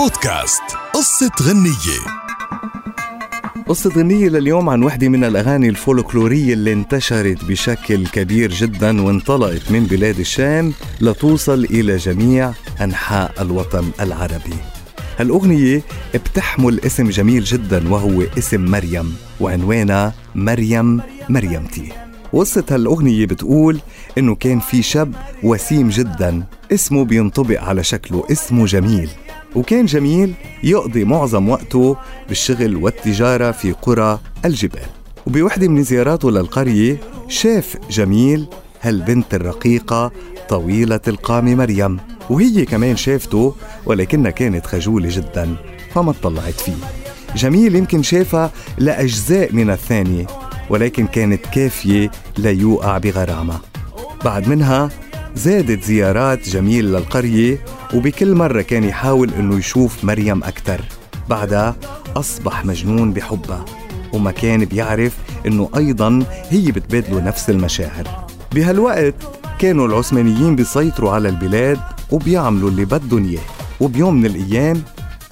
بودكاست. قصة غنية. قصة غنية لليوم عن وحدة من الأغاني الفولكلورية اللي انتشرت بشكل كبير جدا وانطلقت من بلاد الشام لتوصل إلى جميع أنحاء الوطن العربي. هالأغنية بتحمل اسم جميل جدا وهو اسم مريم وعنوانها مريم مريمتي. قصة هالأغنية بتقول إنه كان في شاب وسيم جدا اسمه بينطبق على شكله اسمه جميل. وكان جميل يقضي معظم وقته بالشغل والتجارة في قرى الجبال. وبوحدة من زياراته للقرية شاف جميل هالبنت الرقيقة طويلة القامة مريم وهي كمان شافته ولكنها كانت خجولة جدا فما اطلعت فيه. جميل يمكن شافها لأجزاء من الثانية ولكن كانت كافية ليوقع بغرامة. بعد منها زادت زيارات جميل للقرية وبكل مرة كان يحاول إنه يشوف مريم أكثر بعدها أصبح مجنون بحبها وما كان بيعرف إنه أيضا هي بتبادله نفس المشاعر. بهالوقت كانوا العثمانيين بيسيطروا على البلاد وبيعملوا اللي بدهم إياه. وبيوم من الأيام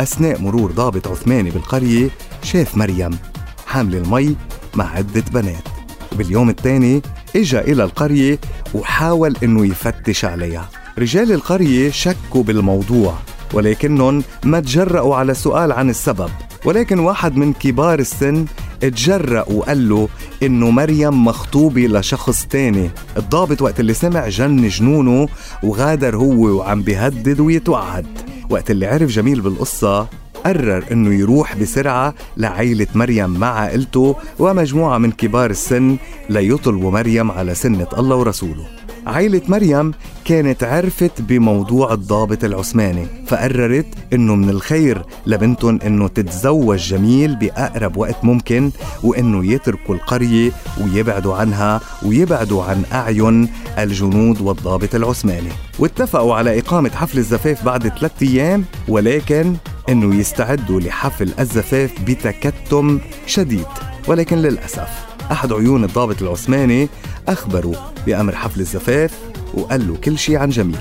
أثناء مرور ضابط عثماني بالقرية شاف مريم حامل المي مع عدة بنات. وباليوم الثاني إجا إلى القرية وحاول إنه يفتش عليها. رجال القرية شكوا بالموضوع ولكنهم ما تجرأوا على سؤال عن السبب. ولكن واحد من كبار السن اتجرأ وقال له إنه مريم مخطوبة لشخص تاني. الضابط وقت اللي سمع جن جنونه وغادر هو وعم بيهدد ويتوعد. وقت اللي عرف جميل بالقصة قرر إنه يروح بسرعة لعيلة مريم مع عائلته ومجموعة من كبار السن ليطلبوا مريم على سنة الله ورسوله. عائلة مريم كانت عرفت بموضوع الضابط العثماني فقررت إنه من الخير لبنتهم إنه تتزوج جميل بأقرب وقت ممكن وإنه يتركوا القرية ويبعدوا عنها ويبعدوا عن أعين الجنود والضابط العثماني. واتفقوا على إقامة حفل الزفاف بعد ثلاثة أيام ولكن إنه يستعدوا لحفل الزفاف بتكتم شديد. ولكن للأسف أحد عيون الضابط العثماني أخبروا بأمر حفل الزفاف وقال له كل شيء عن جميل.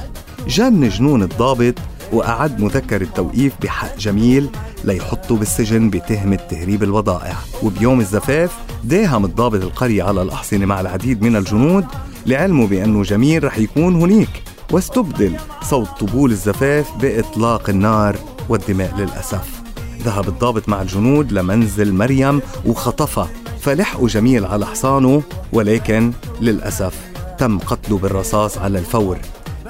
جن جنون الضابط وأعد مذكر التوقيف بحق جميل ليحطه بالسجن بتهمة تهريب البضائع وبيوم الزفاف داهم الضابط القرية على الأحصنة مع العديد من الجنود لعلمه بأنه جميل رح يكون هنيك. واستبدل صوت طبول الزفاف بإطلاق النار والدماء للأسف. ذهب الضابط مع الجنود لمنزل مريم وخطفها. فلحقوا جميل على حصانه ولكن للأسف تم قتله بالرصاص على الفور.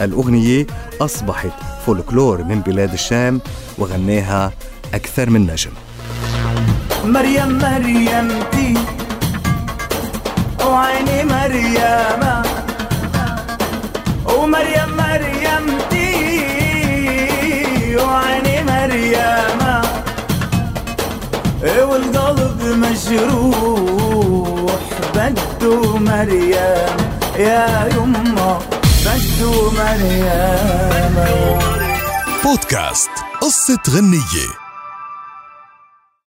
الأغنية أصبحت فولكلور من بلاد الشام وغناها أكثر من نجم. مريم مريمتي وعيني مريم ومريم بده مريم يا يما بده مريم. بودكاست قصة غنية.